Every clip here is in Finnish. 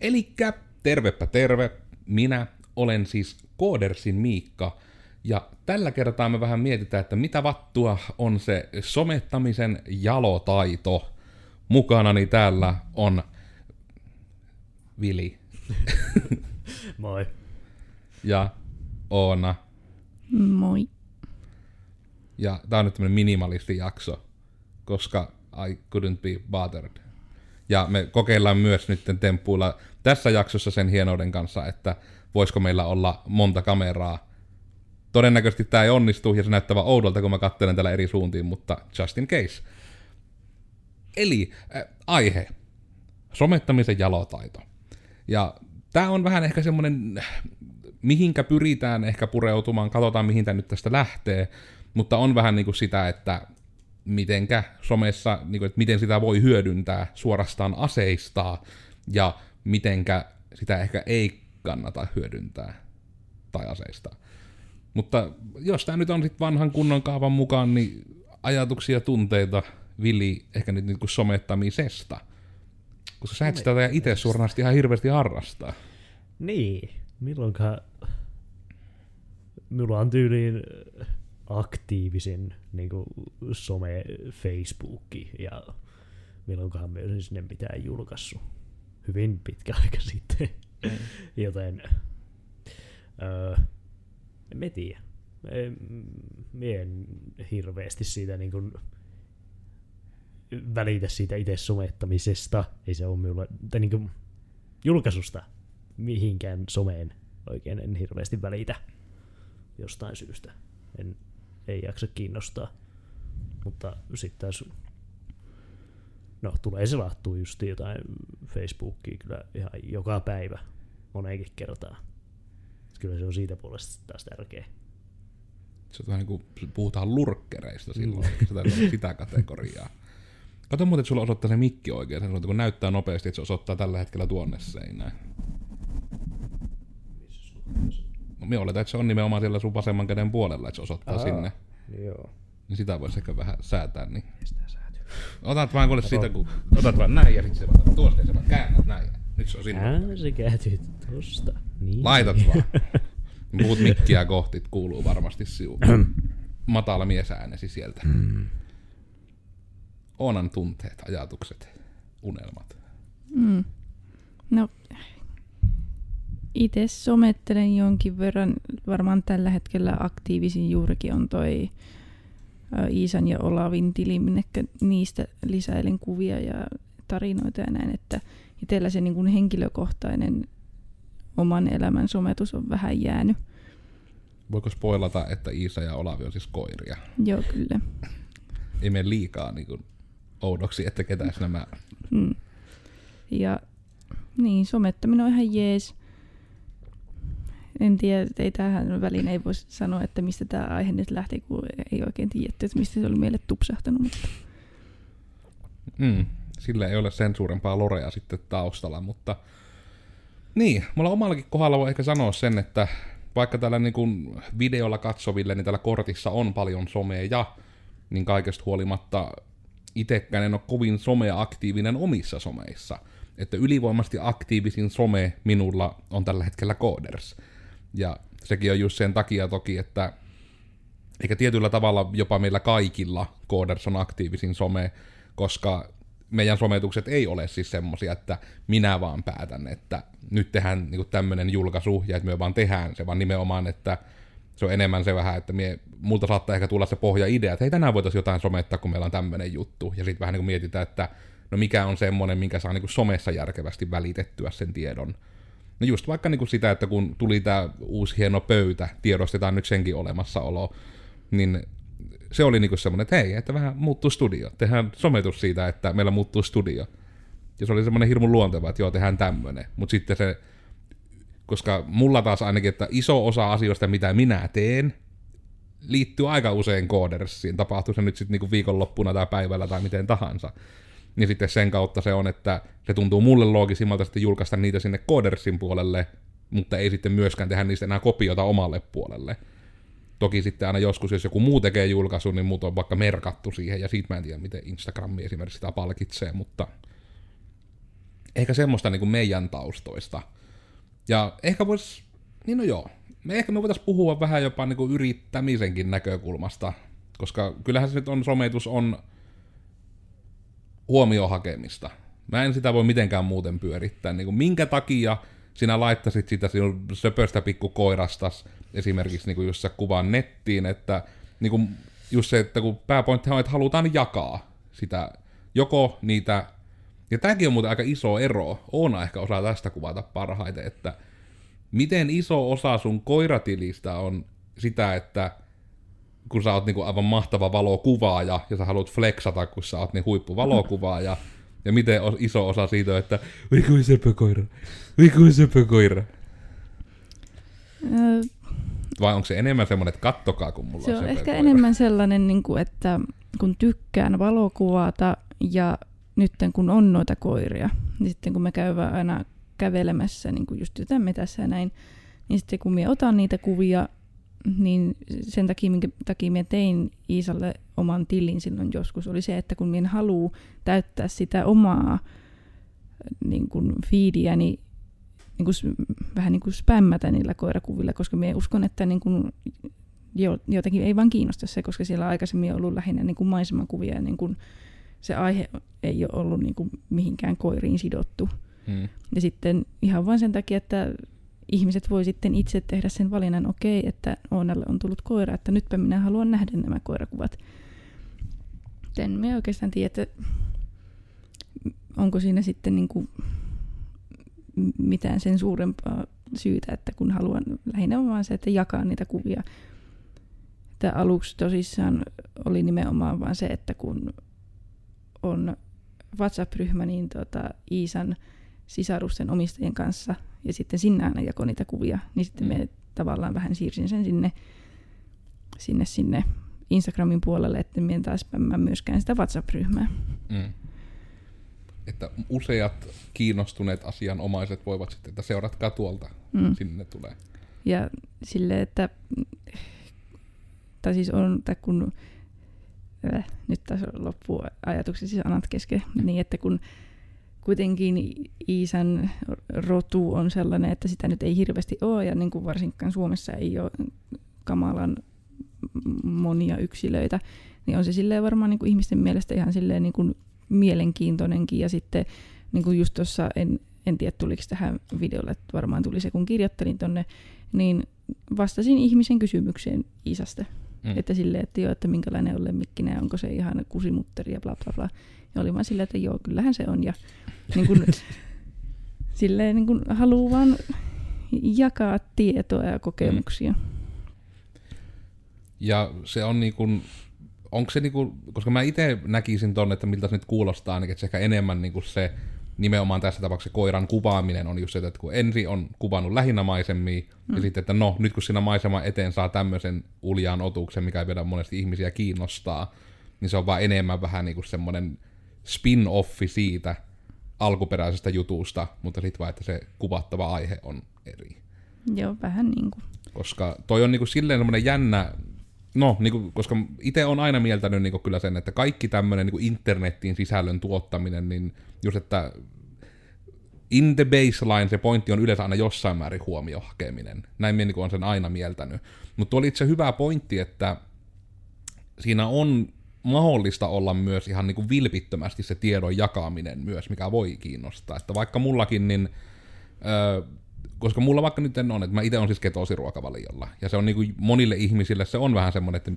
Elikkä tervepä terve, minä olen siis Koodersin Miikka, ja tällä kertaa me vähän mietitään, että mitä vattua on se somettamisen jalotaito. Mukanani täällä on Vili Moi. ja Oona. Moi. Ja tää on nyt tämmönen minimalistijakso, koska I couldn't be bothered. Ja me kokeillaan myös nyt temppuilla tässä jaksossa sen hienouden kanssa, että voisiko meillä olla monta kameraa. Todennäköisesti tämä ei onnistu ja se näyttää vaan oudolta, kun mä katselen täällä eri suuntiin, mutta just in case. Eli äh, aihe. Somettamisen jalotaito. Ja tämä on vähän ehkä semmoinen, mihinkä pyritään ehkä pureutumaan, katsotaan mihin tämä nyt tästä lähtee, mutta on vähän niin kuin sitä, että mitenkä somessa, niin kuin, että miten sitä voi hyödyntää, suorastaan aseistaa, ja mitenkä sitä ehkä ei kannata hyödyntää tai aseistaa. Mutta jos tämä nyt on sitten vanhan kunnon kaavan mukaan, niin ajatuksia ja tunteita Vili ehkä nyt niin kuin somettamisesta. Koska sä et sitä itse suoranaisesti ihan hirveästi harrastaa. Niin, milloinkaan minulla on tyyliin aktiivisin niin kuin some Facebookki ja milloinkohan me olisin sinne mitään julkaissut. Hyvin pitkä aika sitten. Mm. Joten öö, en tiedä. Mie en hirveästi siitä niin kuin, välitä siitä itse somettamisesta. Ei se ole minulla, tai niin kuin, julkaisusta mihinkään someen oikein en hirveästi välitä jostain syystä. En, ei jaksa kiinnostaa. Mutta sitten taas, no tulee selattua just jotain Facebookia kyllä ihan joka päivä moneenkin kertaan. Kyllä se on siitä puolesta taas tärkeä. Se on niin kuin puhutaan lurkkereista silloin, mm. sitä, sitä kategoriaa. Kato muuten, että sulla osoittaa se mikki oikein, sen kun näyttää nopeasti, että se osoittaa tällä hetkellä tuonne seinään. No, minä oletan, että se on nimenomaan siellä sun vasemman käden puolella, että se osoittaa Aa, sinne. Joo. Niin sitä voisi ehkä vähän säätää. Niin. Otat vaan kuule siitä, kun otat vaan näin ja sitten se vaan tuosta ja se vaan käännät näin. Nyt se on sinne. Ää, se kääntyy tosta. Niin. Laitat vaan. Puhut mikkiä kohti, kuuluu varmasti sinuun. Matala miesäänesi sieltä. Oonan tunteet, ajatukset, unelmat. Mm. No, itse somettelen jonkin verran. Varmaan tällä hetkellä aktiivisin juurikin on toi Iisan ja Olavin tili, minne niistä lisäilen kuvia ja tarinoita ja näin, että itsellä se niin kuin henkilökohtainen oman elämän sometus on vähän jäänyt. Voiko spoilata, että Iisa ja Olavi on siis koiria? Joo, kyllä. Ei mene liikaa niin kuin, oudoksi, että ketäs nämä... Mm. Ja niin, somettaminen on ihan jees. En tiedä, ei tähän väliin ei voisi sanoa, että mistä tämä aihe nyt lähti, kun ei oikein tiedetty, että mistä se oli meille tupsahtanut. Mutta Mm, sillä ei ole sen suurempaa lorea sitten taustalla, mutta niin, mulla omallakin kohdalla voi ehkä sanoa sen, että vaikka tällä niin kuin videolla katsoville, niin tällä kortissa on paljon somea, niin kaikesta huolimatta itsekään en ole kovin somea-aktiivinen omissa someissa. Että ylivoimasti aktiivisin some minulla on tällä hetkellä Coders. Ja sekin on just sen takia toki, että eikä tietyllä tavalla jopa meillä kaikilla Coders on aktiivisin some, koska meidän sometukset ei ole siis semmosia, että minä vaan päätän, että nyt tehdään niinku tämmönen julkaisu ja että me vaan tehdään se, vaan nimenomaan, että se on enemmän se vähän, että mie, multa saattaa ehkä tulla se pohja-idea, että hei tänään voitaisiin jotain somettaa, kun meillä on tämmöinen juttu. Ja sitten vähän niin kuin mietitään, että no mikä on semmoinen, minkä saa niin kuin somessa järkevästi välitettyä sen tiedon. No just vaikka niin kuin sitä, että kun tuli tämä uusi hieno pöytä, tiedostetaan nyt senkin olemassaolo, niin se oli niinku semmoinen, että hei, että vähän muuttuu studio. Tehdään sometus siitä, että meillä muuttuu studio. Ja se oli semmoinen hirmu luonteva, että joo, tehdään tämmöinen. Mutta sitten se, koska mulla taas ainakin, että iso osa asioista, mitä minä teen, liittyy aika usein koodersiin. Tapahtuu se nyt sitten niinku viikonloppuna tai päivällä tai miten tahansa. Niin sitten sen kautta se on, että se tuntuu mulle loogisimmalta sitten julkaista niitä sinne koodersin puolelle, mutta ei sitten myöskään tehdä niistä enää kopiota omalle puolelle. Toki sitten aina joskus, jos joku muu tekee julkaisun, niin muut on vaikka merkattu siihen, ja siitä mä en tiedä, miten Instagrami esimerkiksi sitä palkitsee, mutta ehkä semmoista niin kuin meidän taustoista. Ja ehkä vois, niin no joo, me ehkä me voitaisiin puhua vähän jopa niin kuin yrittämisenkin näkökulmasta, koska kyllähän se nyt on, sometus on huomioon hakemista. Mä en sitä voi mitenkään muuten pyörittää. Niin kuin minkä takia sinä laittasit sitä sinun söpöstä pikkukoirastas esimerkiksi niin kuin just kuvan nettiin, että niin kuin just se, että kun pääpointti on, että halutaan jakaa sitä, joko niitä, ja tämäkin on muuten aika iso ero, Oona ehkä osaa tästä kuvata parhaiten, että miten iso osa sun koiratilistä on sitä, että kun sä oot niinku aivan mahtava valokuvaaja ja sä haluat flexata, kun sä oot niin huippuvalokuvaaja, ja miten iso osa siitä on, että oi kuin söpö koira, oi kuin söpö koira. Öö, Vai onko se enemmän semmoinen, että kattokaa, kun mulla Se on on söpö ehkä koira? enemmän sellainen, niin kuin, että kun tykkään valokuvata ja nyt kun on noita koiria, niin sitten kun me käydään aina kävelemässä niin kuin just jotain metässä ja näin, niin sitten kun minä otan niitä kuvia, niin sen takia, minkä takia minä tein Iisalle oman tilin silloin joskus, oli se, että kun minä haluu täyttää sitä omaa niin kuin feediäni niin kuin, s- vähän niin kuin spämmätä niillä koirakuvilla, koska minä uskon, että niin kuin jo, jotenkin ei vaan kiinnosta se, koska siellä on aikaisemmin ollut lähinnä niin kuin maisemakuvia ja niin kuin se aihe ei ole ollut niin kuin mihinkään koiriin sidottu. Hmm. Ja sitten ihan vain sen takia, että ihmiset voi sitten itse tehdä sen valinnan, okei, että Oonalle on tullut koira, että nytpä minä haluan nähdä nämä koirakuvat. En minä oikeastaan tiedä, että onko siinä sitten niin kuin mitään sen suurempaa syytä, että kun haluan lähinnä vaan se, että jakaa niitä kuvia. Että aluksi tosissaan oli nimenomaan vaan se, että kun on WhatsApp-ryhmä, niin tota Iisan sisarusten omistajien kanssa, ja sitten sinne aina jakoi niitä kuvia, niin sitten Mm. me tavallaan vähän siirsin sen sinne, sinne, sinne Instagramin puolelle, että minä en taas spämmää myöskään sitä WhatsApp-ryhmää. Mm. Että useat kiinnostuneet asianomaiset voivat sitten, että seuratkaa tuolta, Mm. sinne tulee. Ja sille, että tai siis on, tai kun äh, nyt taas loppuu ajatukset siis anat kesken, niin että kun kuitenkin Iisan rotu on sellainen, että sitä nyt ei hirveästi ole, ja niin kuin varsinkaan Suomessa ei ole kamalan monia yksilöitä, niin on se silleen varmaan niin kuin ihmisten mielestä ihan silleen niin kuin mielenkiintoinenkin, ja sitten niin kuin just tuossa, en, en tiedä tuliko tähän videolle, että varmaan tuli se kun kirjoittelin tonne, niin vastasin ihmisen kysymykseen Iisasta. Mm. Mm. Että silleen, että joo, että minkälainen on lemmikkinen ja onko se ihan kusimutteri ja bla bla bla. Ja oli vaan silleen, että joo, kyllähän se on. Ja niin kun, silleen niin kun haluaa vaan jakaa tietoa ja kokemuksia. Ja se on niin kuin, onko se niin kuin, koska mä itse näkisin tonne, että miltä se nyt kuulostaa ainakin, että se ehkä enemmän niin kuin se nimenomaan tässä tapauksessa koiran kuvaaminen on just se, että kun ensin on kuvannut lähinnä maisemia, mm. ja sitten, että no, nyt kun siinä maisema eteen saa tämmöisen uljaan otuksen, mikä ei vielä monesti ihmisiä kiinnostaa, niin se on vaan enemmän vähän niin kuin semmoinen spin-offi siitä alkuperäisestä jutusta, mutta sitten vaan, että se kuvattava aihe on eri Joo, vähän niin kuin. koska toi on niinku silleen semmoinen jännä, no, niinku, koska itse on aina mieltänyt niinku kyllä sen, että kaikki tämmöinen niinku internetin sisällön tuottaminen, niin just että in the baseline se pointti on yleensä aina jossain määrin huomio hakeminen. Näin minä niinku on sen aina mieltänyt. Mutta oli itse hyvä pointti, että siinä on mahdollista olla myös ihan niinku vilpittömästi se tiedon jakaminen myös, mikä voi kiinnostaa. Että vaikka mullakin, niin öö, koska mulla vaikka nyt on, että mä itse on siis ketosiruokavaliolla, ja se on niinku monille ihmisille se on vähän semmoinen, että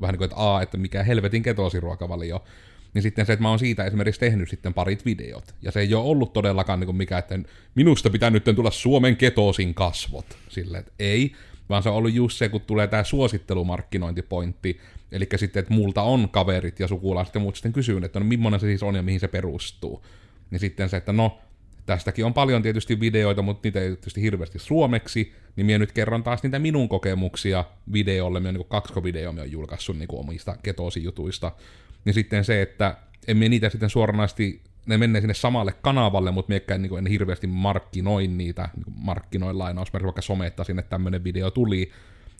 vähän niin kuin, että a, että mikä helvetin ketosiruokavalio, niin sitten se, että mä oon siitä esimerkiksi tehnyt sitten parit videot, ja se ei ole ollut todellakaan niin mikä, että minusta pitää nyt tulla Suomen ketosin kasvot, silleen, että ei, vaan se on ollut just se, kun tulee tämä suosittelumarkkinointipointti, eli sitten, että multa on kaverit ja sukulaiset ja muut sitten kysyy, että no millainen se siis on ja mihin se perustuu. Niin sitten se, että no, tästäkin on paljon tietysti videoita, mutta niitä ei tietysti hirveästi suomeksi, niin minä nyt kerron taas niitä minun kokemuksia videolle, minä niin kaksi videoa minä olen julkaissut niin omista ketosijutuista, niin sitten se, että en minä niitä sitten suoranaisesti, ne menee sinne samalle kanavalle, mutta miekään niin en hirveästi markkinoin niitä, niin markkinoin lainausmerkiksi, vaikka sometta sinne tämmöinen video tuli,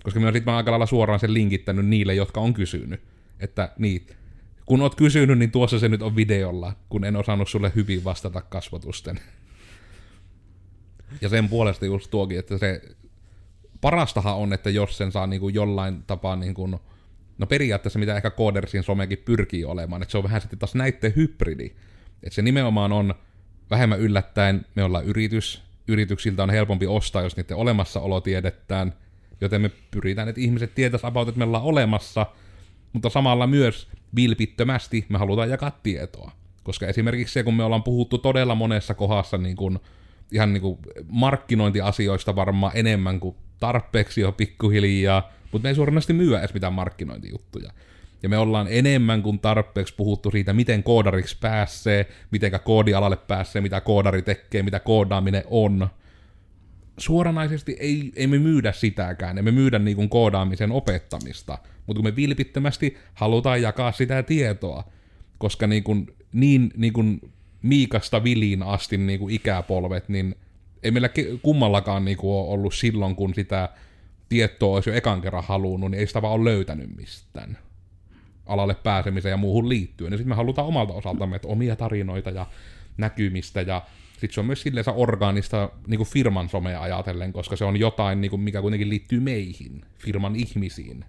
koska minä sitten aika lailla suoraan sen linkittänyt niille, jotka on kysynyt, että niitä kun oot kysynyt, niin tuossa se nyt on videolla, kun en osannut sulle hyvin vastata kasvotusten. Ja sen puolesta just tuokin, että se parastahan on, että jos sen saa niin kuin jollain tapaa niin kuin, no periaatteessa mitä ehkä Codersin somekin pyrkii olemaan, että se on vähän sitten taas näitten hybridi. Että se nimenomaan on vähemmän yllättäen, me ollaan yritys, yrityksiltä on helpompi ostaa, jos niiden olemassaolo tiedetään, joten me pyritään, että ihmiset tietäisi about, että me ollaan olemassa, mutta samalla myös vilpittömästi me halutaan jakaa tietoa. Koska esimerkiksi se, kun me ollaan puhuttu todella monessa kohdassa niin kuin, ihan niin kuin markkinointiasioista varmaan enemmän kuin tarpeeksi jo pikkuhiljaa, mutta me ei suoranaisesti myyä edes mitään markkinointijuttuja. Ja me ollaan enemmän kuin tarpeeksi puhuttu siitä, miten koodariksi pääsee, miten koodialalle pääsee, mitä koodari tekee, mitä koodaaminen on. Suoranaisesti ei, ei me myydä sitäkään, emme myydä niin kuin koodaamisen opettamista, mutta kun me vilpittömästi halutaan jakaa sitä tietoa, koska niin, kuin, niin, niin kuin Miikasta Viliin asti niin kuin ikäpolvet, niin ei meillä kummallakaan niin kuin ole ollut silloin, kun sitä tietoa olisi jo ekan kerran halunnut, niin ei sitä vaan ole löytänyt mistään alalle pääsemiseen ja muuhun liittyen. Sitten me halutaan omalta osaltamme, että omia tarinoita ja näkymistä ja sitten se on myös silleen orgaanista niin kuin firman somea ajatellen, koska se on jotain, niin kuin, mikä kuitenkin liittyy meihin, firman ihmisiin.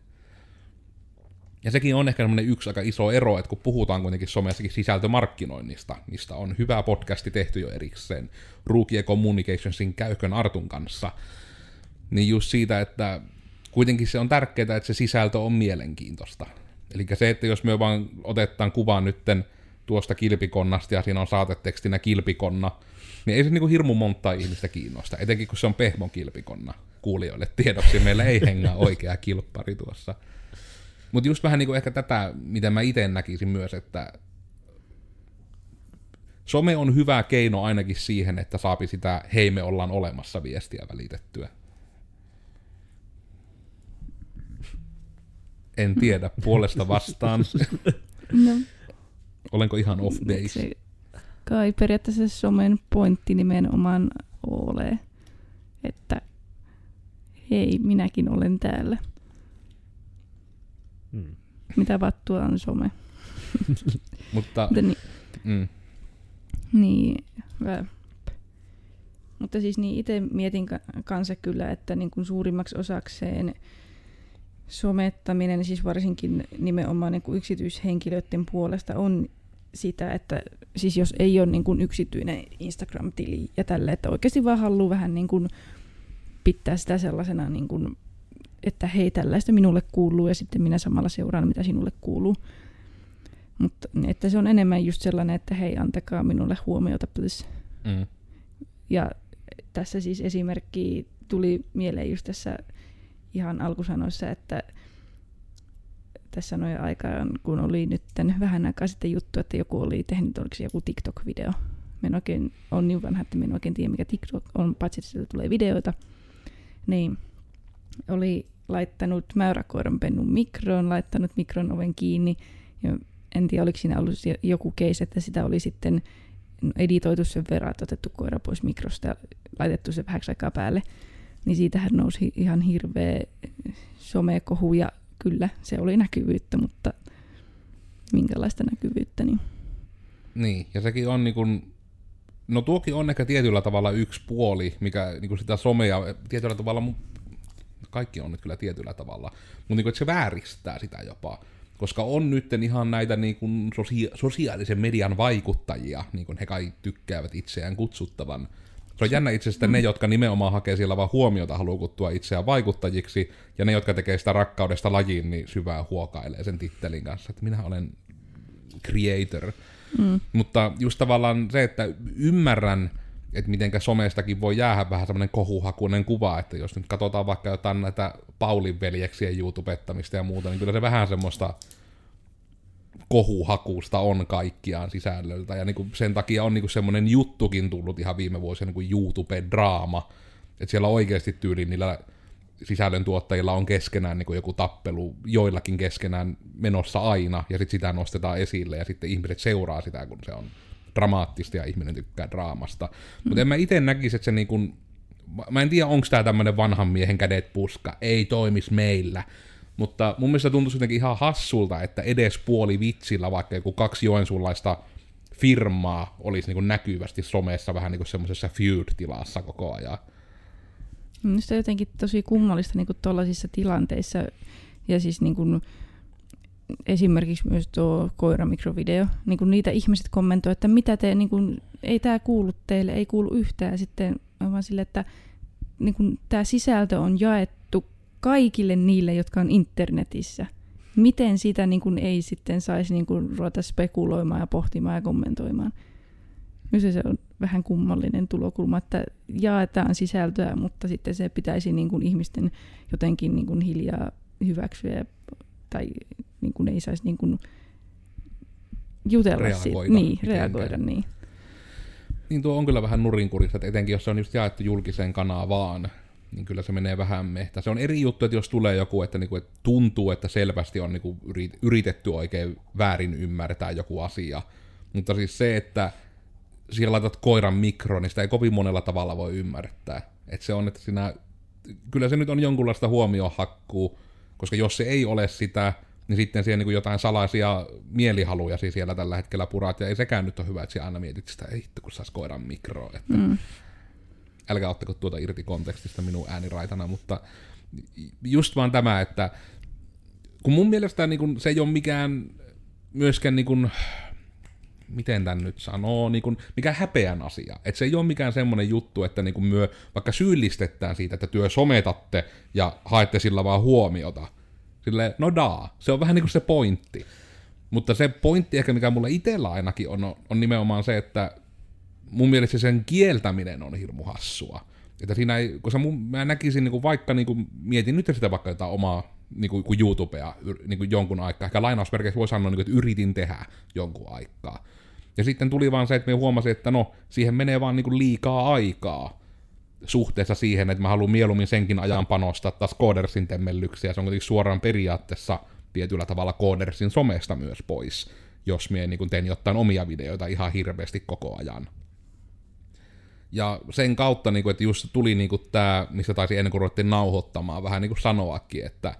Ja sekin on ehkä yksi aika iso ero, että kun puhutaan kuitenkin somessakin sisältömarkkinoinnista, mistä on hyvä podcasti tehty jo erikseen, Rookie Communicationsin Käykön Artun kanssa, niin just siitä, että kuitenkin se on tärkeää, että se sisältö on mielenkiintoista. Eli se, että jos me vaan otetaan kuva nytten tuosta kilpikonnasta ja siinä on saatetekstinä kilpikonna, niin ei se niinku hirmu montaa ihmistä kiinnosta, etenkin kun se on pehmon kilpikonna kuulijoille tiedoksi. Meillä ei hengaa oikea kilppari tuossa. Mutta just vähän niinku ehkä tätä, mitä mä itse näkisin myös, että some on hyvä keino ainakin siihen, että saapi sitä hei me ollaan olemassa viestiä välitettyä. En tiedä, puolesta vastaan. No, Olenko ihan off base? se kai periaatteessa somen pointti nimenomaan ole, että hei, minäkin olen täällä. Hmm. Mitä vattua on some? Mutta, Mutta ni, mm, niin, vä- mutta siis niin itse mietin ka- kanssa kyllä, että niin kuin suurimmaksi osakseen somettaminen, siis varsinkin nimenomaan niin kuin yksityishenkilöiden puolesta on sitä, että siis jos ei ole niin kuin yksityinen Instagram-tili ja tälle, että oikeasti vaan haluaa vähän niin kuin pitää sitä sellaisena, niin kuin, että hei tällaista minulle kuuluu ja sitten minä samalla seuraan, mitä sinulle kuuluu. Mutta että se on enemmän just sellainen, että hei antakaa minulle huomiota please. mm, Ja tässä siis esimerkki tuli mieleen just tässä ihan alkusanoissa, että tässä noin aikaan, kun oli nyt vähän aikaa sitten juttu, että joku oli tehnyt, oliko se joku TikTok-video. Mä en oikein, on niin vanha, että mä en oikein tiedä, mikä TikTok on, paitsi että sieltä tulee videoita. Niin oli laittanut mäyräkoiran pennun mikroon, laittanut mikron oven kiinni. Ja en tiedä, oliko siinä ollut joku case, että sitä oli sitten editoitu sen verran, että otettu koira pois mikrosta ja laitettu se vähäksi aikaa päälle. Niin siitähän nousi ihan hirveä somekohu ja kyllä se oli näkyvyyttä, mutta minkälaista näkyvyyttä, niin niin, ja sekin on niin kuin, no tuokin on ehkä tietyllä tavalla yksi puoli, mikä niin kuin sitä somea tietyllä tavalla, kaikki on nyt kyllä tietyllä tavalla, mutta niin kuin, että se vääristää sitä jopa. Koska on nyt ihan näitä niin kuin sosia- sosiaalisen median vaikuttajia, niin kuin he kai tykkäävät itseään kutsuttavan. Se on jännä itse asiassa ne, jotka nimenomaan hakee siellä vaan huomiota, haluaa kuttua itseään vaikuttajiksi, ja ne, jotka tekee sitä rakkaudesta lajiin, niin syvää huokailee sen tittelin kanssa, että minä olen creator. mm, Mutta just tavallaan se, että ymmärrän, että mitenkä somestakin voi jäädä vähän semmoinen kohuhakuinen kuva, että jos nyt katsotaan vaikka jotain näitä Paulin veljeksien YouTubettamista ja muuta, niin kyllä se vähän semmoista kohuhakusta on kaikkiaan sisällöltä, ja niinku sen takia on niinku semmoinen juttukin tullut ihan viime vuosina niinku YouTube-draama, että siellä oikeasti tyyliin niillä sisällöntuottajilla on keskenään niin joku tappelu, joillakin keskenään menossa aina, ja sitten sitä nostetaan esille, ja sitten ihmiset seuraa sitä, kun se on dramaattista, ja ihminen tykkää draamasta. Mm. Mutta en mä itse näkisi, että se niin mä en tiedä, onko tämä tämmöinen vanhan miehen kädet puska, ei toimis meillä, Mutta mun mielestä tuntuisi jotenkin ihan hassulta, että edes puoli vitsillä vaikka joku kaksi joensuunlaista firmaa olisi niin näkyvästi somessa vähän niin kuin semmoisessa feud-tilassa koko ajan. Minusta jotenkin tosi kummallista niin tuollaisissa tilanteissa, ja siis niin kuin, esimerkiksi myös tuo koiramikrovideo, niin kuin niitä ihmiset kommentoivat, että mitä te, niin kuin, ei tämä kuulu teille, ei kuulu yhtään, sitten vaan sille, että niin kuin, tämä sisältö on jaettu kaikille niille, jotka on internetissä. Miten sitä niin kuin, ei sitten saisi niin kuin, ruveta spekuloimaan ja pohtimaan ja kommentoimaan? Nyt se on vähän kummallinen tulokulma, että jaetaan sisältöä, mutta sitten se pitäisi niin kuin, ihmisten jotenkin niin kuin, hiljaa hyväksyä tai niin kuin, ei saisi niin kuin, jutella Reagoida siitä. Niin, mitenkään. reagoida, niin. Niin tuo on kyllä vähän nurinkurista, että etenkin jos se on just jaettu julkiseen kanavaan, niin kyllä se menee vähän mehtä. Se on eri juttu, että jos tulee joku, että, niinku, että tuntuu, että selvästi on niinku yrit- yritetty oikein väärin ymmärtää joku asia. Mutta siis se, että siellä laitat koiran mikroon, niin sitä ei kovin monella tavalla voi ymmärtää. Että se on, että siinä, kyllä se nyt on jonkunlaista huomiohakkuu, koska jos se ei ole sitä, niin sitten siellä niin jotain salaisia mielihaluja siis siellä tällä hetkellä purat, ja ei sekään nyt ole hyvä, että siellä aina mietit sitä, ei hitto, kun saisi koiran mikroon. Että Mm. älkää ottako tuota irti kontekstista minun ääniraitana, mutta just vaan tämä, että kun mun mielestä niin kun, se ei ole mikään myöskään niin kun, miten tämän nyt sanoo, niin kun, mikä häpeän asia. Että se ei ole mikään semmoinen juttu, että niin kun myö vaikka syyllistetään siitä, että työ sometatte ja haette sillä vaan huomiota. Sille, no daa, se on vähän niin kuin se pointti. Mutta se pointti ehkä, mikä mulla itsellä ainakin on, on nimenomaan se, että mun mielestä sen kieltäminen on hirmu hassua. Että siinä ei, koska mun, mä näkisin niin kuin vaikka, niin kuin, mietin nyt sitä vaikka jotain omaa niin kuin, kuin YouTubea niin kuin jonkun aikaa. Ehkä lainausmerkeissä voi sanoa, niin kuin, että yritin tehdä jonkun aikaa. Ja sitten tuli vaan se, että me huomasin, että no, siihen menee vaan niin kuin liikaa aikaa suhteessa siihen, että mä haluan mieluummin senkin ajan panostaa taas Codersin temmellyksiä. Se on kuitenkin suoraan periaatteessa tietyllä tavalla Codersin somesta myös pois, jos mie niin teen jotain omia videoita ihan hirveästi koko ajan. Ja sen kautta, niin kuin, että just tuli niin kuin tämä, mistä taisi ennen kuin ruvettiin nauhoittamaan, vähän niin kuin sanoakin, että,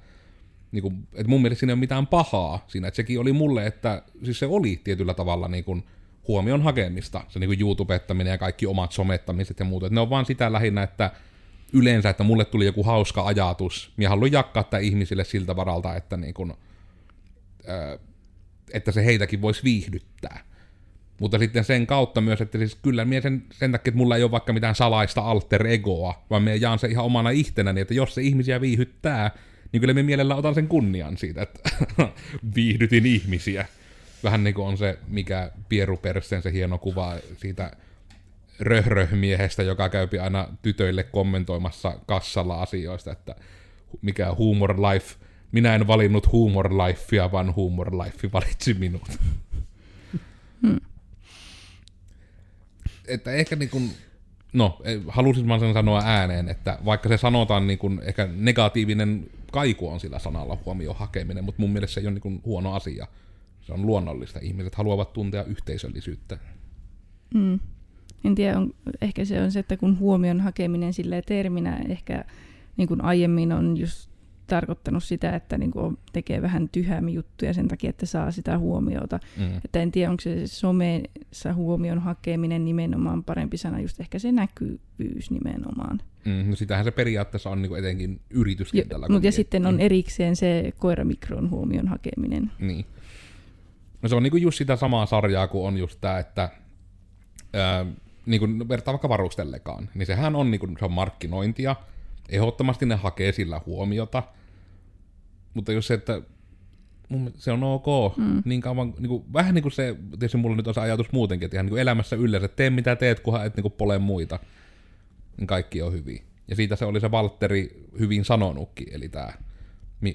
niin kuin, että mun mielestä siinä ei ole mitään pahaa siinä, että sekin oli mulle, että siis se oli tietyllä tavalla niin kuin huomion hakemista, se niin YouTubettaminen ja kaikki omat somettamiset ja muut, että ne on vaan sitä lähinnä, että yleensä, että mulle tuli joku hauska ajatus, minä haluan jakaa tämä ihmisille siltä varalta, että, niin kuin, ää, että se heitäkin voisi viihdyttää. Mutta sitten sen kautta myös, että siis kyllä minä sen, sen takia, että mulla ei ole vaikka mitään salaista alter egoa, vaan minä jaan se ihan omana ihtenäni, että jos se ihmisiä viihyttää, niin kyllä minä mielellä otan sen kunnian siitä, että viihdytin ihmisiä. Vähän niin kuin on se, mikä Pieru Perssen, se hieno kuva siitä röhrömiehestä, joka käypi aina tytöille kommentoimassa kassalla asioista, että mikä humor life, minä en valinnut humor lifea, vaan humor life valitsi minut. että ehkä niin kuin, no, halusin vaan sen sanoa ääneen, että vaikka se sanotaan niin kuin, ehkä negatiivinen kaiku on sillä sanalla huomioon hakeminen, mutta mun mielestä se ei ole niin kuin huono asia. Se on luonnollista. Ihmiset haluavat tuntea yhteisöllisyyttä. Mm. En tiedä, on, ehkä se on se, että kun huomion hakeminen sille terminä ehkä niin kuin aiemmin on just tarkoittanut sitä, että niin kuin tekee vähän tyhäämmin juttuja sen takia, että saa sitä huomiota. Mm. Että en tiedä, onko se somessa huomion hakeminen nimenomaan parempi sana, just ehkä se näkyvyys nimenomaan. Mm, no sitähän se periaatteessa on niin kuin etenkin yrityskentällä. mutta ja sitten on erikseen se koiramikron huomion hakeminen. Niin. No se on niinku just sitä samaa sarjaa kuin on just tää, että ää, niinku vertaa vaikka varustellekaan, niin sehän on, niinku, se on markkinointia, ehdottomasti ne hakee sillä huomiota, mutta jos se, että mun, se on ok, mm. niin kauan, niinku, vähän niin kuin se, tietysti mulla nyt on se ajatus muutenkin, että ihan niinku elämässä yleensä, että tee mitä teet, kunhan et niinku pole muita, niin kaikki on hyvin. Ja siitä se oli se Valtteri hyvin sanonutkin, eli tämä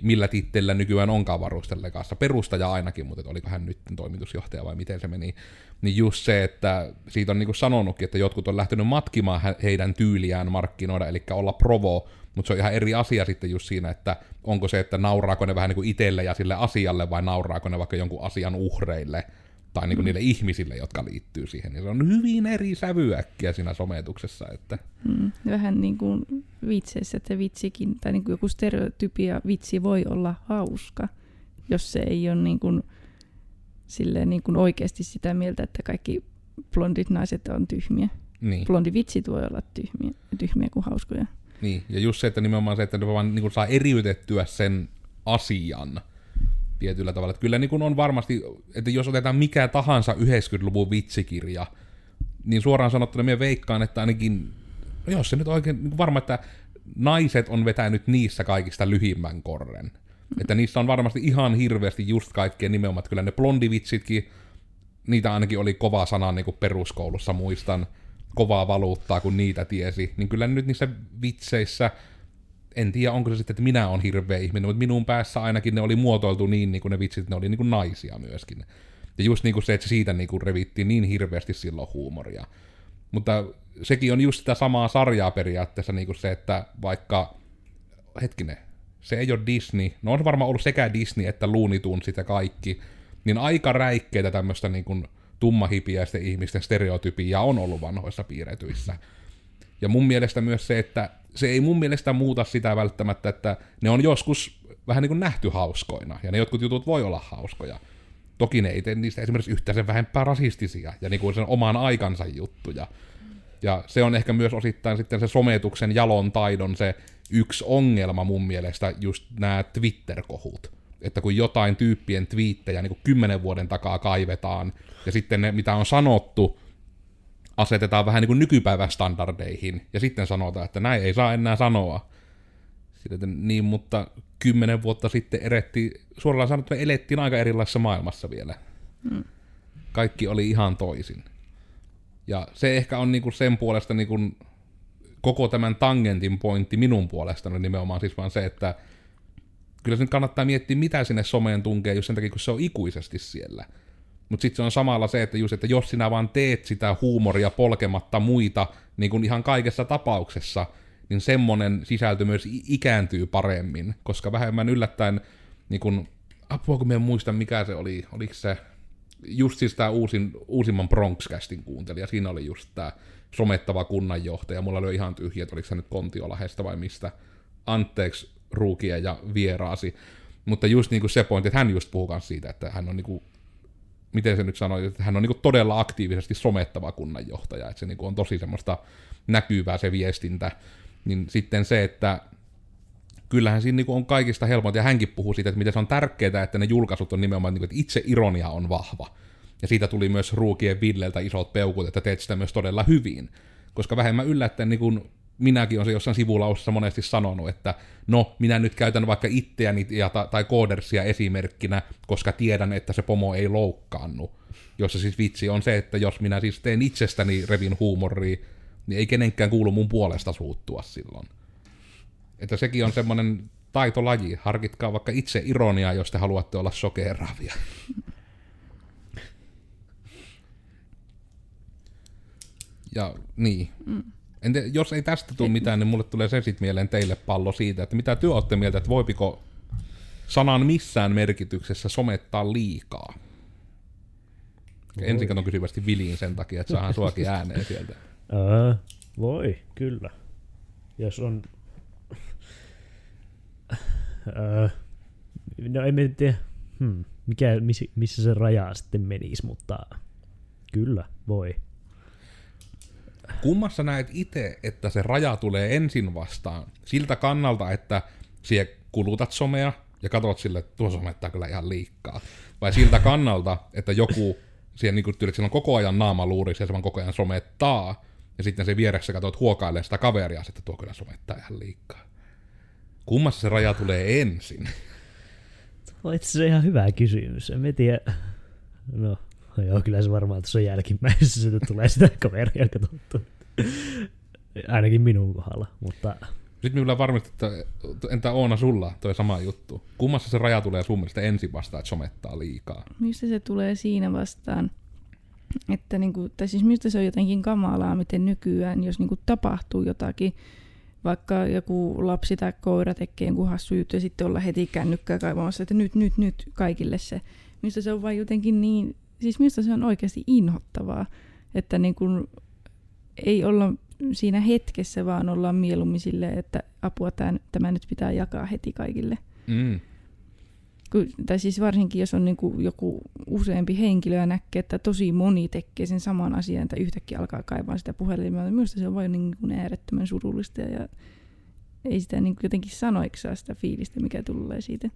millä titteillä nykyään onkaan varustelle kanssa. Perustaja ainakin, mutta oliko hän nyt toimitusjohtaja vai miten se meni. Niin just se, että siitä on niinku sanonutkin, että jotkut on lähtenyt matkimaan heidän tyyliään markkinoida, eli olla provo, mutta se on ihan eri asia sitten just siinä, että onko se, että nauraako ne vähän niin kuin itselle ja sille asialle, vai nauraako ne vaikka jonkun asian uhreille, tai niin kuin niille ihmisille, jotka liittyy siihen. Niin se on hyvin eri sävyäkkiä siinä sometuksessa, että Mm. Vähän niin kuin vitseissä, että vitsikin, tai niin kuin joku stereotypia vitsi voi olla hauska, jos se ei ole niin kuin, silleen niin kuin oikeasti sitä mieltä, että kaikki blondit naiset on tyhmiä. Niin. Blondivitsit voi olla tyhmiä, tyhmiä kuin hauskoja. Niin, ja just se, että nimenomaan se, että ne vaan niin kuin saa eriytettyä sen asian tietyllä tavalla. Että kyllä niin kuin on varmasti, että jos otetaan mikä tahansa 90-luvun vitsikirja, niin suoraan sanottuna minä veikkaan, että ainakin, no jos se nyt oikein niin varma, että naiset on vetänyt niissä kaikista lyhimmän korren. Että niissä on varmasti ihan hirveästi just kaikkea nimenomaan, että kyllä ne blondivitsitkin, niitä ainakin oli kova sana niin kuin peruskoulussa, muistan, kovaa valuuttaa, kun niitä tiesi. Niin kyllä nyt niissä vitseissä, en tiedä onko se sitten, että minä olen hirveä ihminen, mutta minun päässä ainakin ne oli muotoiltu niin, niin kuin ne vitsit, ne oli niin kuin naisia myöskin. Ja just niin kuin se, että siitä niin kuin revittiin niin hirveästi silloin huumoria. Mutta sekin on just sitä samaa sarjaa periaatteessa, niin kuin se, että vaikka, hetkinen, se ei ole Disney, no on varmaan ollut sekä Disney että Looney Tunes sitä kaikki, niin aika räikkeitä tämmöistä niin kuin tummahipiäisten ihmisten stereotypia on ollut vanhoissa piirretyissä. Ja mun mielestä myös se, että se ei mun mielestä muuta sitä välttämättä, että ne on joskus vähän niin kuin nähty hauskoina, ja ne jotkut jutut voi olla hauskoja. Toki ne ei tee niistä esimerkiksi yhtä sen vähempää rasistisia, ja niin kuin sen oman aikansa juttuja. Ja se on ehkä myös osittain sitten se sometuksen jalon taidon se yksi ongelma mun mielestä, just nämä Twitter-kohut. Että kun jotain tyyppien twiittejä niin kuin kymmenen vuoden takaa kaivetaan, ja sitten ne, mitä on sanottu, asetetaan vähän niin kuin nykypäivän standardeihin, ja sitten sanotaan, että näin ei saa enää sanoa. Sitten, niin, mutta kymmenen vuotta sitten eretti, suoraan sanottuna elettiin aika erilaisessa maailmassa vielä. Mm. Kaikki oli ihan toisin. Ja se ehkä on niinku sen puolesta niinku koko tämän tangentin pointti minun puolestani nimenomaan siis vaan se, että kyllä se nyt kannattaa miettiä, mitä sinne someen tunkee, just sen takia, kun se on ikuisesti siellä. Mutta sitten se on samalla se, että, just, että jos sinä vaan teet sitä huumoria polkematta muita niin kuin ihan kaikessa tapauksessa, niin semmonen sisältö myös ikääntyy paremmin, koska vähemmän yllättäen, niin kun, apua kun me muista mikä se oli, oliko se just siis tämä uusin, uusimman Bronx-kästin kuuntelija, siinä oli just tämä somettava kunnanjohtaja, mulla oli ihan tyhjä, että oliko se nyt Kontiolahesta vai mistä, anteeksi ruukia ja vieraasi, mutta just niin kuin se pointti, että hän just puhuu siitä, että hän on niin kuin, miten se nyt sanoi, että hän on niin todella aktiivisesti somettava kunnanjohtaja, että se niin on tosi semmoista näkyvää se viestintä, niin sitten se, että kyllähän siinä niin on kaikista helpointa, ja hänkin puhuu siitä, että miten se on tärkeää, että ne julkaisut on nimenomaan, niin kuin, että itse ironia on vahva. Ja siitä tuli myös Ruukien Villeltä isot peukut, että teet sitä myös todella hyvin. Koska vähemmän yllättäen niin kuin minäkin olen jossain sivulausessa monesti sanonut, että no, minä nyt käytän vaikka itseäni ja, tai koodersia esimerkkinä, koska tiedän, että se pomo ei loukkaannu. Jossa siis vitsi on se, että jos minä siis teen itsestäni revin huumoria, niin ei kenenkään kuulu mun puolesta suuttua silloin. Että sekin on semmoinen taitolaji. Harkitkaa vaikka itse ironiaa, jos te haluatte olla sokeeraavia. Ja niin. Mm. En te, jos ei tästä tule mitään, niin mulle tulee se sitten mieleen teille pallo siitä, että mitä työ olette mieltä, että voipiko sanan missään merkityksessä somettaa liikaa? Voi. Ensin katon kysyvästi Viliin sen takia, että saahan suakin ääneen sieltä. Ää, voi, kyllä. Jos on... Ää, no en tiedä, hmm, mikä, missä, missä se raja sitten menisi, mutta kyllä, voi. Kummassa näet itse, että se raja tulee ensin vastaan? Siltä kannalta, että sie kulutat somea ja katsot sille, että tuo somettaa kyllä ihan liikkaa. Vai siltä kannalta, että joku siihen niin sillä on koko ajan naama luurissa ja se vaan koko ajan somettaa, ja sitten se vieressä katsot huokailee sitä kaveria, että tuo kyllä somettaa ihan liikaa. Kummassa se raja tulee ensin? Tuo on itse asiassa ihan hyvä kysymys. En tiedä. No, joo, kyllä se varmaan tuossa jälkimmäisessä sitä tulee sitä kaveria katsottu. Ainakin minun kohdalla, mutta Sitten minulla varmasti, että entä Oona sulla toi sama juttu. Kummassa se raja tulee sun mielestä ensin vastaan, että somettaa liikaa? Mistä se tulee siinä vastaan? Että niinku, tai siis mistä se on jotenkin kamalaa, miten nykyään, jos niinku tapahtuu jotakin, vaikka joku lapsi tai koira tekee jonkun hassu juttu ja sitten olla heti kännykkää kaivamassa, että nyt, nyt, nyt kaikille se. Mistä se on vain jotenkin niin, siis mistä se on oikeasti inhottavaa, että niinku, ei olla siinä hetkessä vaan ollaan mieluummin silleen, että apua tämän, tämä nyt pitää jakaa heti kaikille. Mm. Kun, tai siis varsinkin, jos on niin kuin joku useampi henkilö ja näkee, että tosi moni tekee sen saman asian, että yhtäkkiä alkaa kaivaa sitä puhelimia. Minusta se on vain niin kuin äärettömän surullista ja ei sitä niin kuin jotenkin sanoiksi saa sitä fiilistä, mikä tulee siitä.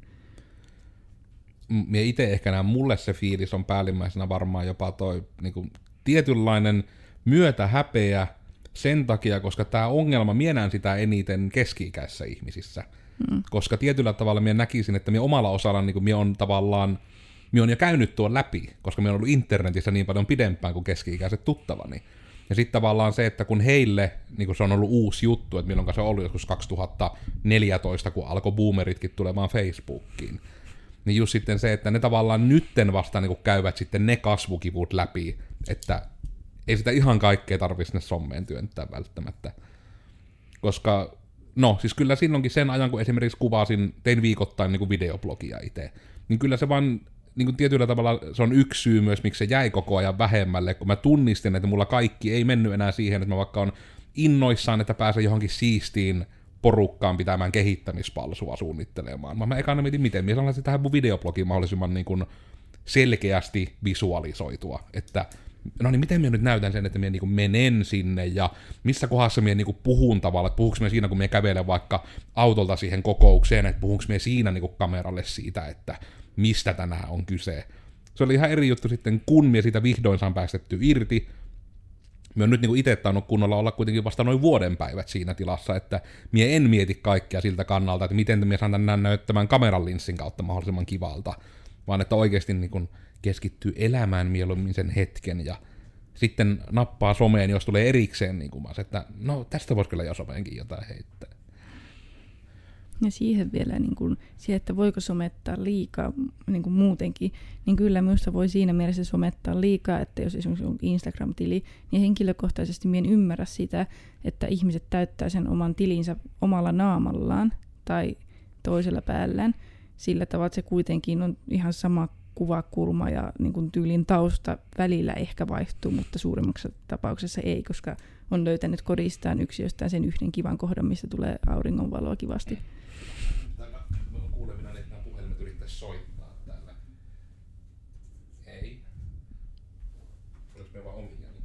Mie itse ehkä näen, mulle se fiilis on päällimmäisenä varmaan jopa toi niin kuin, tietynlainen myötä häpeä sen takia, koska tämä ongelma, mienään sitä eniten keski-ikäisissä ihmisissä. Mm. Koska tietyllä tavalla minä näkisin, että minä omalla osalla niin minä on tavallaan, minä on jo käynyt tuon läpi, koska minä on ollut internetissä niin paljon pidempään kuin keski-ikäiset tuttavani. Ja sitten tavallaan se, että kun heille niin se on ollut uusi juttu, että milloin se on ollut joskus 2014, kun alkoi boomeritkin tulemaan Facebookiin, niin just sitten se, että ne tavallaan nytten vasta niin käyvät sitten ne kasvukivut läpi, että ei sitä ihan kaikkea tarvitse sinne sommeen työntää välttämättä. Koska, no siis kyllä silloinkin sen ajan, kun esimerkiksi kuvasin, tein viikoittain niin kuin videoblogia itse, niin kyllä se vaan niin kuin tietyllä tavalla se on yksi syy myös, miksi se jäi koko ajan vähemmälle, kun mä tunnistin, että mulla kaikki ei mennyt enää siihen, että mä vaikka on innoissaan, että pääsen johonkin siistiin porukkaan pitämään kehittämispalsua suunnittelemaan. Mä, mä ekana mietin, miten mä saan tähän mun videoblogiin mahdollisimman niin kuin selkeästi visualisoitua, että no niin miten minä nyt näytän sen, että minä niin menen sinne ja missä kohdassa minä niin puhun tavalla, että puhuks minä siinä, kun minä kävelen vaikka autolta siihen kokoukseen, että puhuks minä siinä niin kameralle siitä, että mistä tänään on kyse. Se oli ihan eri juttu sitten, kun minä siitä vihdoin saan päästetty irti. Minä olen nyt niin itse tainnut kunnolla olla kuitenkin vasta noin vuoden päivät siinä tilassa, että minä en mieti kaikkea siltä kannalta, että miten minä saan tänään näyttämään kameran linssin kautta mahdollisimman kivalta, vaan että oikeasti niin kuin keskittyy elämään mieluummin sen hetken ja sitten nappaa someen, jos tulee erikseen niin kuin että no tästä voisi kyllä jo someenkin jotain heittää. Ja siihen vielä, niin kuin, siihen, että voiko somettaa liikaa niin kuin muutenkin, niin kyllä minusta voi siinä mielessä somettaa liikaa, että jos esimerkiksi on Instagram-tili, niin henkilökohtaisesti minä en ymmärrä sitä, että ihmiset täyttää sen oman tilinsä omalla naamallaan tai toisella päällään, sillä tavalla, että se kuitenkin on ihan sama kuvakulma ja niin kuin tyylin tausta välillä ehkä vaihtuu, mutta suurimmassa tapauksessa ei, koska on löytänyt kodistaan yksiöstään sen yhden kivan kohdan, missä tulee auringonvaloa kivasti. Kuulevina, että nämä puhelimet yrittäisi soittaa täällä. Ei. Olis me vaan omia. Niin.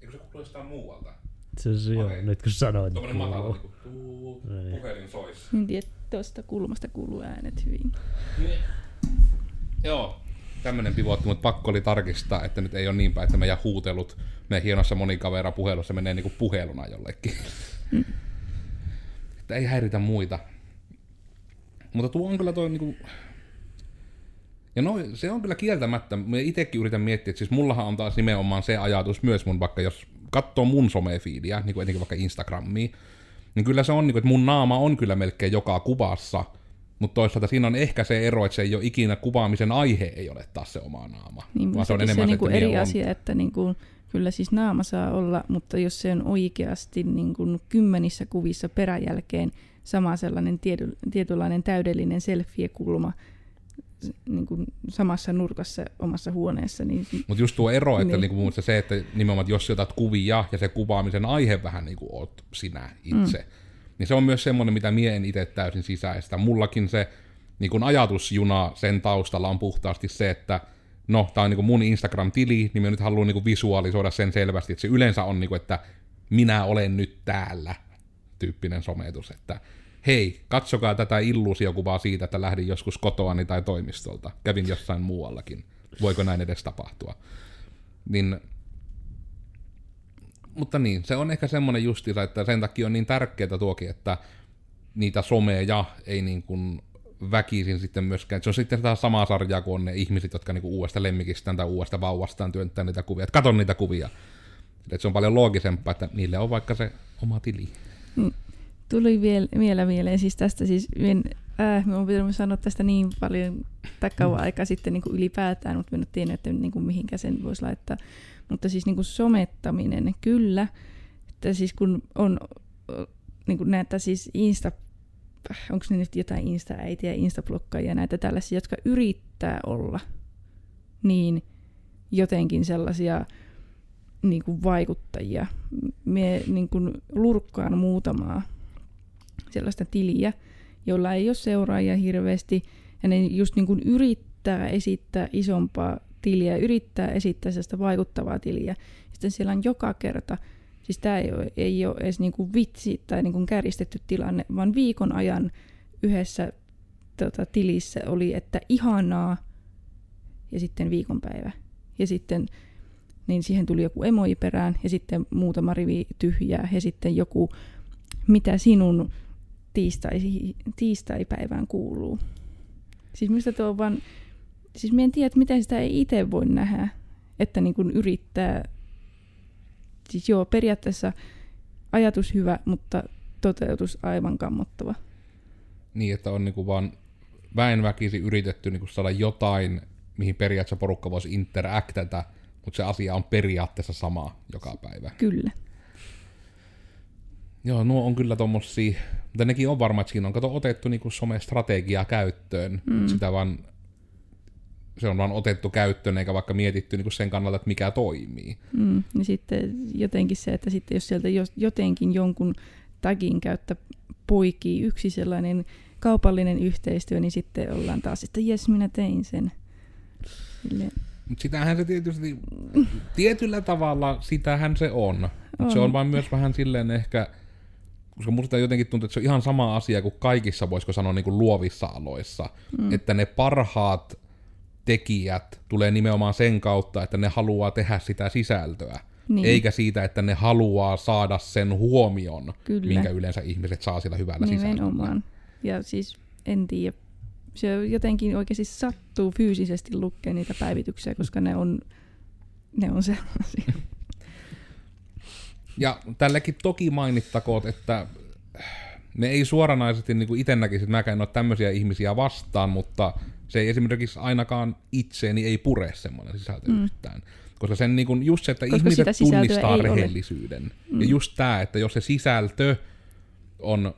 Eikö se kuulu jostain muualta? Se on joo, nyt kun sanoit. Tuommoinen matala, niin kuin puhelin sois. En tiedä, tuosta kulmasta kuuluu äänet hyvin. Niin. Joo, tämmönen pivotti, mutta pakko oli tarkistaa, että nyt ei ole niin päin, että meidän huutelut meidän hienossa monikavera puhelussa menee niinku puheluna jollekin. Mm. että ei häiritä muita. Mutta tuo on kyllä toi niinku... Ja no, se on kyllä kieltämättä, mä itsekin yritän miettiä, että siis mullahan on taas nimenomaan se ajatus myös mun, vaikka jos katsoo mun somefiidiä, niin kuin etenkin vaikka Instagramia, niin kyllä se on, niin kuin, että mun naama on kyllä melkein joka kuvassa, mutta toisaalta siinä on ehkä se ero, että se ei ole ikinä kuvaamisen aihe, ei ole taas se oma naama. Niin, vaan se on enemmän se, niinku eri asia, on... että niinku, kyllä siis naama saa olla, mutta jos se on oikeasti niinku kymmenissä kuvissa peräjälkeen sama sellainen tiety, tietynlainen täydellinen selfie-kulma, niin kuin samassa nurkassa omassa huoneessa. Niin, Mutta just tuo ero, että niin. niin se, että nimenomaan jos otat kuvia ja se kuvaamisen aihe vähän niin kuin oot sinä itse, mm niin se on myös semmoinen, mitä mie en itse täysin sisäistä. Mullakin se niin kun ajatusjuna sen taustalla on puhtaasti se, että no, tämä on niin mun Instagram-tili, niin mä nyt haluan niin visualisoida sen selvästi, että se yleensä on, niin kuin, että minä olen nyt täällä tyyppinen sometus, että hei, katsokaa tätä illuusiokuvaa siitä, että lähdin joskus kotoani tai toimistolta, kävin jossain muuallakin, voiko näin edes tapahtua. Niin mutta niin, se on ehkä semmoinen justiinsa, että sen takia on niin tärkeää tuokin, että niitä someja ei niin kuin väkisin sitten myöskään. Se on sitten sitä samaa sarjaa kuin on ne ihmiset, jotka niin kuin uudesta lemmikistään tai uudesta vauvastaan työntää niitä kuvia. Että katon niitä kuvia. Että se on paljon loogisempaa, että niille on vaikka se oma tili. Mm. Tuli vielä, vielä mieleen siis tästä, siis en, äh, mä oon sanoa tästä niin paljon tai kauan aikaa sitten niin kuin ylipäätään, mutta mä en tiedä, että niin kuin mihinkä sen voisi laittaa. Mutta siis niin kuin somettaminen, kyllä. Että siis kun on niin kuin näitä siis Insta, onko ne nyt jotain Insta-äitiä, Insta-blokkaajia, näitä tällaisia, jotka yrittää olla niin jotenkin sellaisia niin kuin vaikuttajia. Mie niin kuin lurkkaan muutamaa sellaista tiliä, jolla ei ole seuraajia hirveästi, ja ne just niin kuin yrittää esittää isompaa tiliä, yrittää esittää sellaista vaikuttavaa tiliä. Sitten siellä on joka kerta, siis tämä ei ole, ei ole edes niin kuin vitsi tai niin kuin kärjistetty tilanne, vaan viikon ajan yhdessä tota, tilissä oli, että ihanaa, ja sitten viikonpäivä. Ja sitten niin siihen tuli joku emoji perään, ja sitten muutama rivi tyhjää, ja sitten joku, mitä sinun tiistai, tiistaipäivään kuuluu. Siis minusta tuo on vaan, siis minä en tiedä, että miten sitä ei itse voi nähdä, että niin kuin yrittää, siis joo, periaatteessa ajatus hyvä, mutta toteutus aivan kammottava. Niin, että on niinku vaan väen väkisi yritetty niinku saada jotain, mihin periaatteessa porukka voisi interactata, mutta se asia on periaatteessa sama joka päivä. Kyllä. Joo, nuo on kyllä tommosia, mutta nekin on varma, että siinä on kato otettu niinku some-strategiaa käyttöön. Mm. Sitä vaan, se on vaan otettu käyttöön, eikä vaikka mietitty niinku sen kannalta, että mikä toimii. Mm. Ja sitten jotenkin se, että sitten jos sieltä jotenkin jonkun tagin käyttä poikii yksi sellainen kaupallinen yhteistyö, niin sitten ollaan taas, että jes, minä tein sen. Silleen, Mutta sitähän se tietysti, tietyllä tavalla sitähän se on. Mut se On. on vain myös vähän silleen ehkä, koska musta jotenkin tuntuu, että se on ihan sama asia kuin kaikissa, voisiko sanoa, niin kuin luovissa aloissa. Mm. Että ne parhaat tekijät tulee nimenomaan sen kautta, että ne haluaa tehdä sitä sisältöä. Niin. Eikä siitä, että ne haluaa saada sen huomion, Kyllä. minkä yleensä ihmiset saa sillä hyvällä sisällöllä. Nimenomaan. Ja siis en tiedä. Se jotenkin oikeasti sattuu fyysisesti lukea niitä päivityksiä, koska ne on, ne on sellaisia. Ja tälläkin toki mainittakoot, että me ei suoranaisesti niin kuin itse näkisi, että mäkään en ole tämmöisiä ihmisiä vastaan, mutta se ei esimerkiksi ainakaan itseeni ei pure semmoinen sisältö mm. yhtään. Koska sen niin kuin just se, että Koska ihmiset tunnistaa ole. rehellisyyden. Mm. Ja just tämä, että jos se sisältö on...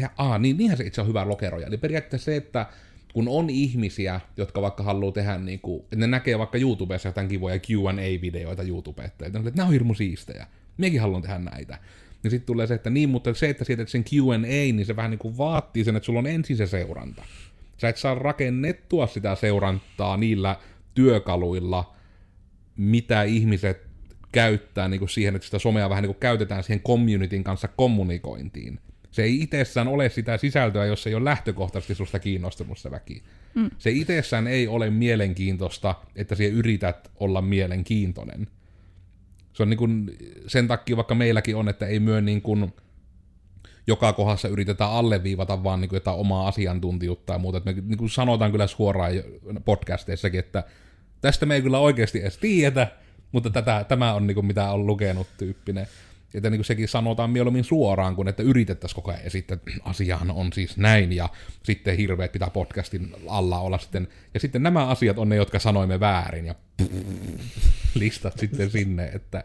He, aa, niin, niinhän se itse on hyvä lokeroja. Eli periaatteessa se, että kun on ihmisiä, jotka vaikka haluaa tehdä niin kuin, että ne näkee vaikka YouTubessa jotain kivoja Q&A-videoita YouTubesta, että että nämä on hirmu siistejä. Miekin haluan tehdä näitä. Niin sitten tulee se, että niin, mutta se, että sieltä sen Q&A, niin se vähän niin kuin vaatii sen, että sulla on ensin se seuranta. Sä et saa rakennettua sitä seurantaa niillä työkaluilla, mitä ihmiset käyttää niin kuin siihen, että sitä somea vähän niin kuin käytetään siihen communityn kanssa kommunikointiin. Se ei itsessään ole sitä sisältöä, jos ei ole lähtökohtaisesti susta kiinnostunut se väki. Mm. Se itsessään ei ole mielenkiintoista, että sinä yrität olla mielenkiintoinen. Se on niin kuin, sen takia vaikka meilläkin on, että ei myö niin kuin, joka kohdassa yritetään alleviivata vaan niin kuin jotain omaa asiantuntijuutta ja muuta. Et me niin kuin sanotaan kyllä suoraan podcasteissakin, että tästä me ei kyllä oikeasti edes tiedetä, mutta tätä, tämä on niin kuin mitä on lukenut tyyppinen. Että niin kuin sekin sanotaan mieluummin suoraan, kun että yritettäisiin koko ajan esittää, että asiahan on siis näin, ja sitten hirveät pitää podcastin alla olla sitten. Ja sitten nämä asiat on ne, jotka sanoimme väärin, ja listat sitten sinne, että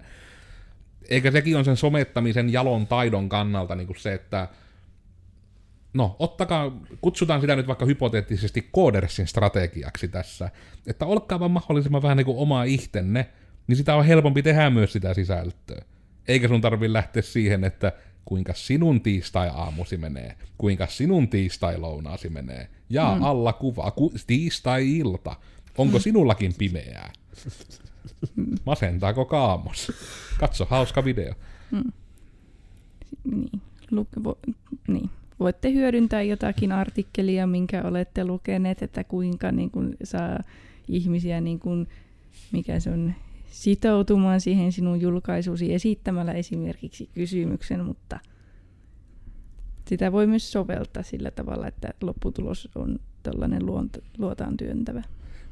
eikä sekin on sen somettamisen jalon taidon kannalta niin kuin se, että no, ottakaa, kutsutaan sitä nyt vaikka hypoteettisesti Codersin strategiaksi tässä, että olkaa vaan mahdollisimman vähän niin kuin omaa ihtenne, niin sitä on helpompi tehdä myös sitä sisältöä. Eikä sun tarvi lähteä siihen, että kuinka sinun tiistai-aamusi menee, kuinka sinun tiistai-lounaasi menee, ja mm. alla kuva, ku, tiistai-ilta, onko sinullakin pimeää? Masentaako kaamos? Katso, hauska video. Niin. Lu- vo- niin. Voitte hyödyntää jotakin artikkelia, minkä olette lukeneet, että kuinka niin kuin, saa ihmisiä, niin kuin, mikä se on, sitoutumaan siihen sinun julkaisuusi esittämällä esimerkiksi kysymyksen, mutta sitä voi myös soveltaa sillä tavalla, että lopputulos on tällainen luont- luotaan työntävä.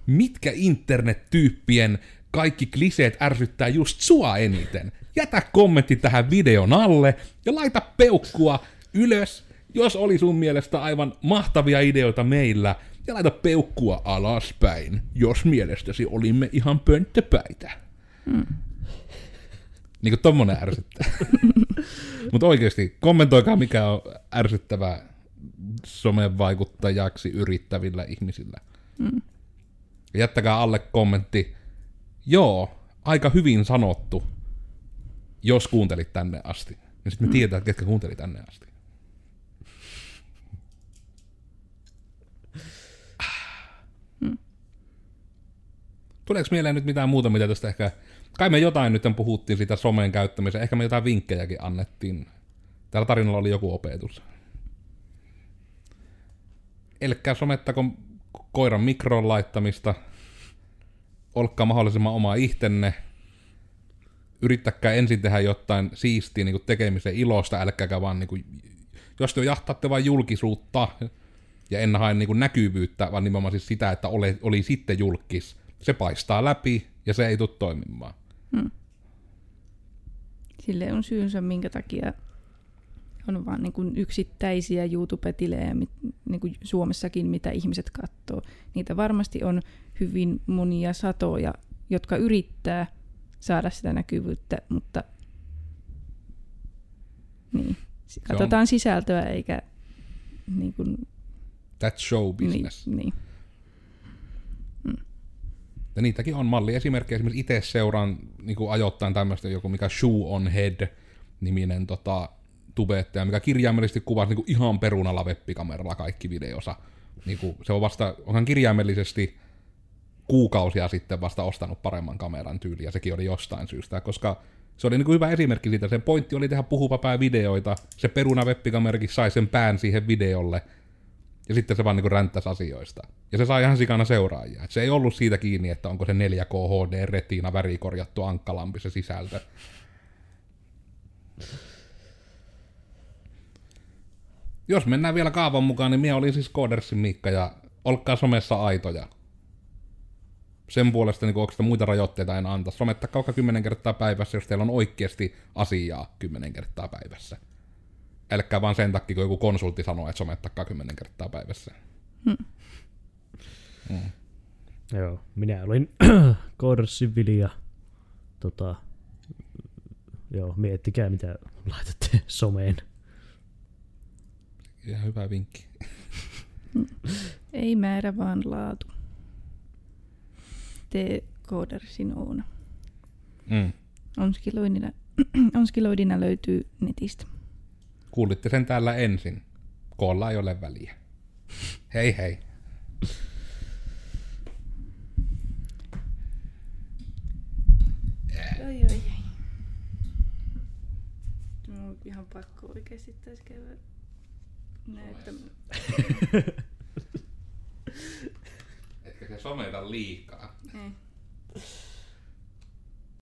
Mitkä internet-tyyppien kaikki kliseet ärsyttää just sua eniten? Jätä kommentti tähän videon alle ja laita peukkua ylös, jos oli sun mielestä aivan mahtavia ideoita meillä. Ja laita peukkua alaspäin, jos mielestäsi olimme ihan pönttöpäitä. Hmm. Niin kuin tommonen ärsyttää. Mutta oikeasti, kommentoikaa mikä on ärsyttävää somen vaikuttajaksi yrittävillä ihmisillä. Mm. Jättäkää alle kommentti, joo, aika hyvin sanottu, jos kuuntelit tänne asti. Niin sitten me tietää, että ketkä kuunteli tänne asti. Tuleeko mieleen nyt mitään muuta, mitä tästä ehkä... Kai me jotain nyt puhuttiin siitä somen käyttämisen, ehkä me jotain vinkkejäkin annettiin. Täällä tarinalla oli joku opetus. Elkkää somettako koiran mikroon laittamista, olkaa mahdollisimman oma ihtenne, yrittäkää ensin tehdä jotain siistiä niin tekemisen ilosta, älkääkä vaan, niin kuin, jos te jahtaatte vain julkisuutta ja en hae niin näkyvyyttä, vaan nimenomaan siis sitä, että oli, oli sitten julkis, se paistaa läpi ja se ei tule toimimaan. Hmm. Sille on syynsä, minkä takia on vaan niin kuin yksittäisiä YouTube-tilejä niin kuin Suomessakin, mitä ihmiset katsoo. Niitä varmasti on hyvin monia satoja, jotka yrittää saada sitä näkyvyyttä, mutta niin. katsotaan on... sisältöä eikä niin kuin... That's show business. Niin, niin. Ja niitäkin on malli. Esimerkki esimerkiksi itse seuraan niin kuin ajoittain tämmöistä joku mikä Shoe on Head niminen tota, tubettaja, mikä kirjaimellisesti kuvasi niin kuin ihan perunalla webbikameralla kaikki videosa. Niin kuin, se on vasta, onhan kirjaimellisesti kuukausia sitten vasta ostanut paremman kameran tyyliä, ja sekin oli jostain syystä, koska se oli niin kuin hyvä esimerkki siitä. Sen pointti oli tehdä puhuva pää videoita, se peruna webbikamerakin sai sen pään siihen videolle, ja sitten se vaan niin ränttäisi asioista. Ja se sai ihan sikana seuraajia. Et se ei ollut siitä kiinni, että onko se 4K HD retina värikorjattu ankkalampi se sisältö. Jos mennään vielä kaavan mukaan, niin minä olin siis Codersin Miikka ja olkaa somessa aitoja. Sen puolesta niin onko muita rajoitteita en anta. Somettakaa vaikka 10 kertaa päivässä, jos teillä on oikeasti asiaa 10 kertaa päivässä. Älkää vaan sen takia, kun joku konsultti sanoo, että somettakaa 10 kertaa päivässä. Hmm. Hmm. Joo, minä olin Codersin ja tota, joo, miettikää mitä laitatte someen. Ihan hyvä vinkki. Ei määrä, vaan laatu. Tee koodersin Oona. Mm. Onskiloidina, onskiloidina löytyy netistä. Kuulitte sen täällä ensin. Koolla ei ole väliä. Hei hei. Oi, oi, oi. on ihan pakko oikeasti tässä käydä näyttämään. Etkö se someta liikaa? Ei.